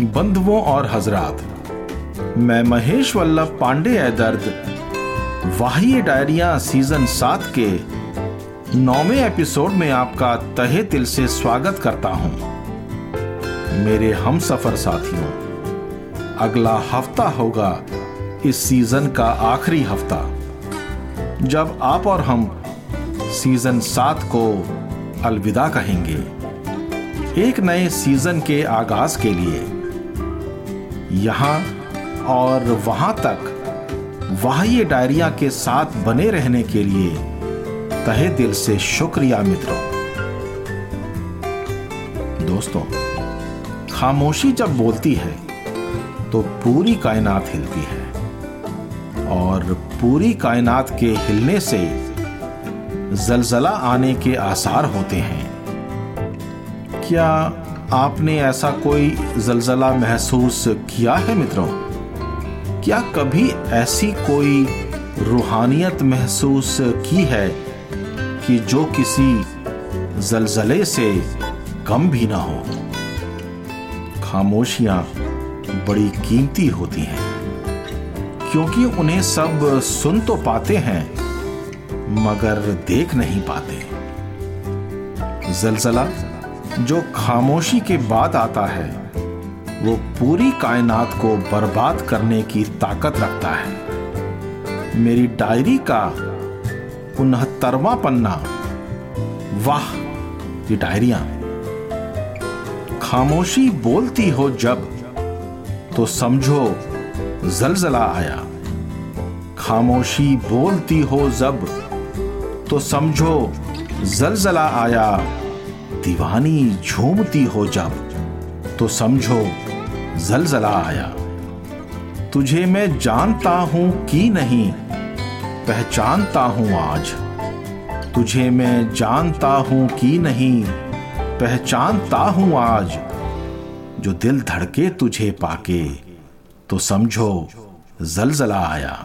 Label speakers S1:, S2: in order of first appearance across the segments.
S1: बंधुओं और हजरात। मैं महेश वल्लभ पांडे है दर्द वाही डायरिया सीज़न सात के नौवे एपिसोड में आपका तहे दिल से स्वागत करता हूँ। मेरे हम सफ़र साथियों, अगला हफ़्ता होगा इस सीज़न का आखिरी हफ़्ता। जब आप और हम सीज़न सात को अलविदा कहेंगे, एक नए सीज़न के आगाज़ के लिए यहाँ और वहाँ तक वाह्य डायरिया के साथ बने रहने के लिए तहे दिल से शुक्रिया मित्रों। दोस्तों, खामोशी जब बोलती है तो पूरी कायनात हिलती है और पूरी कायनात के हिलने से जलजला आने के आसार होते हैं। क्या आपने ऐसा कोई जलजला महसूस किया है मित्रों? क्या कभी ऐसी कोई रूहानियत महसूस की है कि जो किसी जलजले से कम भी ना हो? खामोशियाँ बड़ी कीमती होती हैं, क्योंकि उन्हें सब सुन तो पाते हैं, मगर देख नहीं पाते। जलजला जो खामोशी के बाद आता है, वो पूरी कायनात को बर्बाद करने की ताकत रखता है। मेरी डायरी का उनहत्तरवा पन्ना। वाह, ये डायरिया। खामोशी बोलती हो जब तो समझो, जलजला आया। खामोशी बोलती हो जब तो समझो, जलजला आया। दीवानी झूमती हो जब तो समझो जलजला आया। तुझे मैं जानता हूँ कि नहीं, पहचानता हूँ आज। तुझे मैं जानता हूँ कि नहीं, पहचानता हूँ आज। जो दिल धड़के तुझे पाके तो समझो जलजला आया।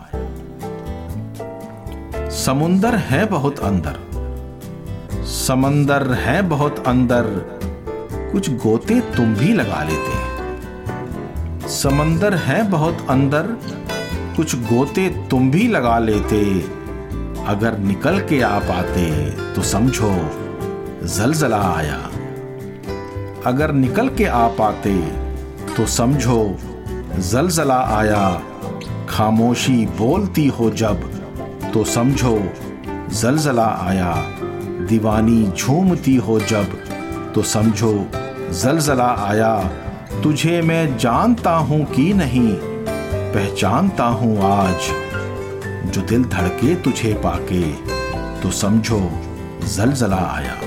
S1: समुंदर है बहुत अंदर समंदर है बहुत अंदर, कुछ गोते तुम भी लगा लेते। समंदर है बहुत अंदर, कुछ गोते तुम भी लगा लेते। अगर निकल के आ पाते तो समझो, जलजला आया। अगर निकल के आ पाते तो समझो, जलजला आया। खामोशी बोलती हो जब तो समझो, जलजला आया। दीवानी झूमती हो जब तो समझो जलजला आया, तुझे मैं जानता हूँ कि नहीं, पहचानता हूँ आज, जो दिल धड़के तुझे पाके तो समझो जलजला आया।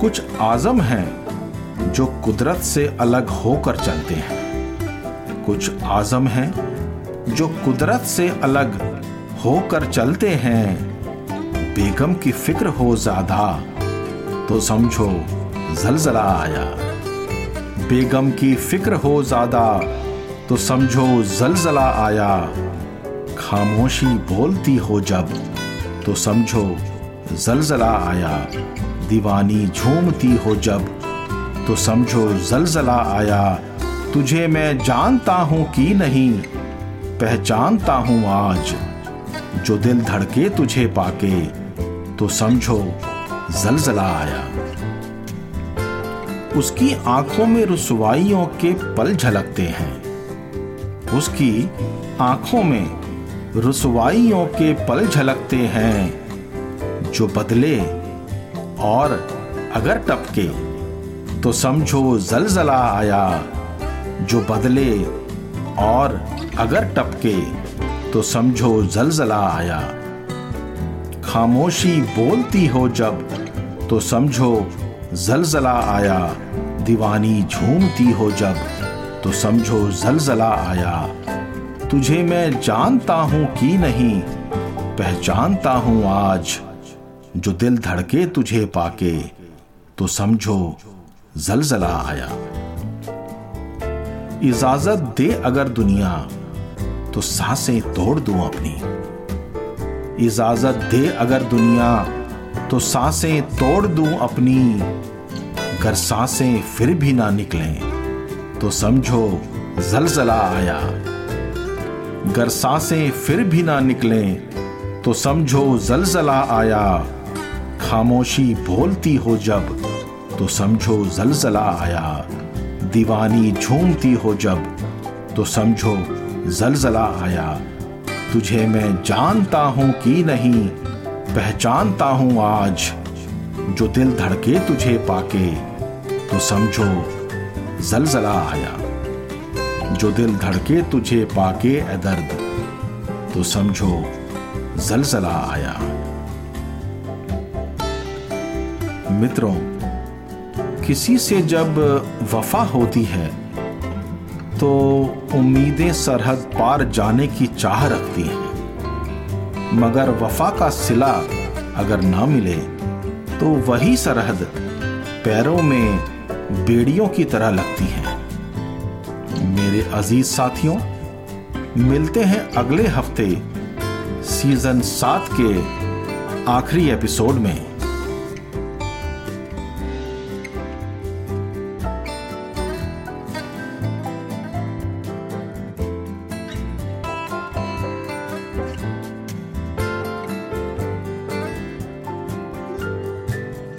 S1: कुछ आज़म हैं, जो कुदरत से अलग होकर चलते हैं। कुछ आज़म हैं, जो कुदरत से अलग होकर चलते हैं बेगम की फ़िक्र हो ज़्यादा तो समझो, जलजला आया। बेगम की फ़िक्र हो ज़्यादा तो समझो, जलजला आया। खामोशी बोलती हो जब तो समझो, जलजला आया। दीवानी झूमती हो जब तो समझो, जलजला आया। तुझे मैं जानता हूँ कि नहीं, पहचानता हूँ आज। जो दिल धड़के तुझे पाके तो समझो जलजला आया। उसकी आँखों में रसवाइयों के पल झलकते हैं। उसकी आँखों में रसवाइयों के पल झलकते हैं, जो बदले और अगर टपके तो समझो जलजला आया। जो बदले और अगर टपके तो समझो जलजला आया। खामोशी बोलती हो जब तो समझो जलजला आया। दीवानी झूमती हो जब तो समझो जलजला आया। तुझे मैं जानता हूँ कि नहीं, पहचानता हूँ आज। जो दिल धड़के तुझे पाके तो समझो जलजला आया। इजाज़त दे अगर दुनिया तो साँसें तोड़ दूँ अपनी। इजाज़त दे अगर दुनिया तो साँसें तोड़ दूँ अपनी। अगर साँसें फिर भी ना निकलें तो समझो जलजला आया। अगर साँसें फिर भी ना निकलें तो समझो जलजला आया। खामोशी बोलती हो जब तो समझो जलजला आया। दीवानी झूमती हो जब तो समझो जलजला आया। तुझे मैं जानता हूँ कि नहीं, पहचानता हूँ आज। जो दिल धड़के तुझे पाके तो समझो, जलजला आया। जो दिल धड़के तुझे पाके ए दर्द तो समझो, जलजला आया। मित्रों, किसी से जब वफा होती है तो उम्मीदें सरहद पार जाने की चाह रखती हैं। मगर वफा का सिला अगर ना मिले तो वही सरहद पैरों में बेड़ियों की तरह लगती है। मेरे अज़ीज़ साथियों, मिलते हैं अगले हफ़्ते सीज़न सात के आखिरी एपिसोड में।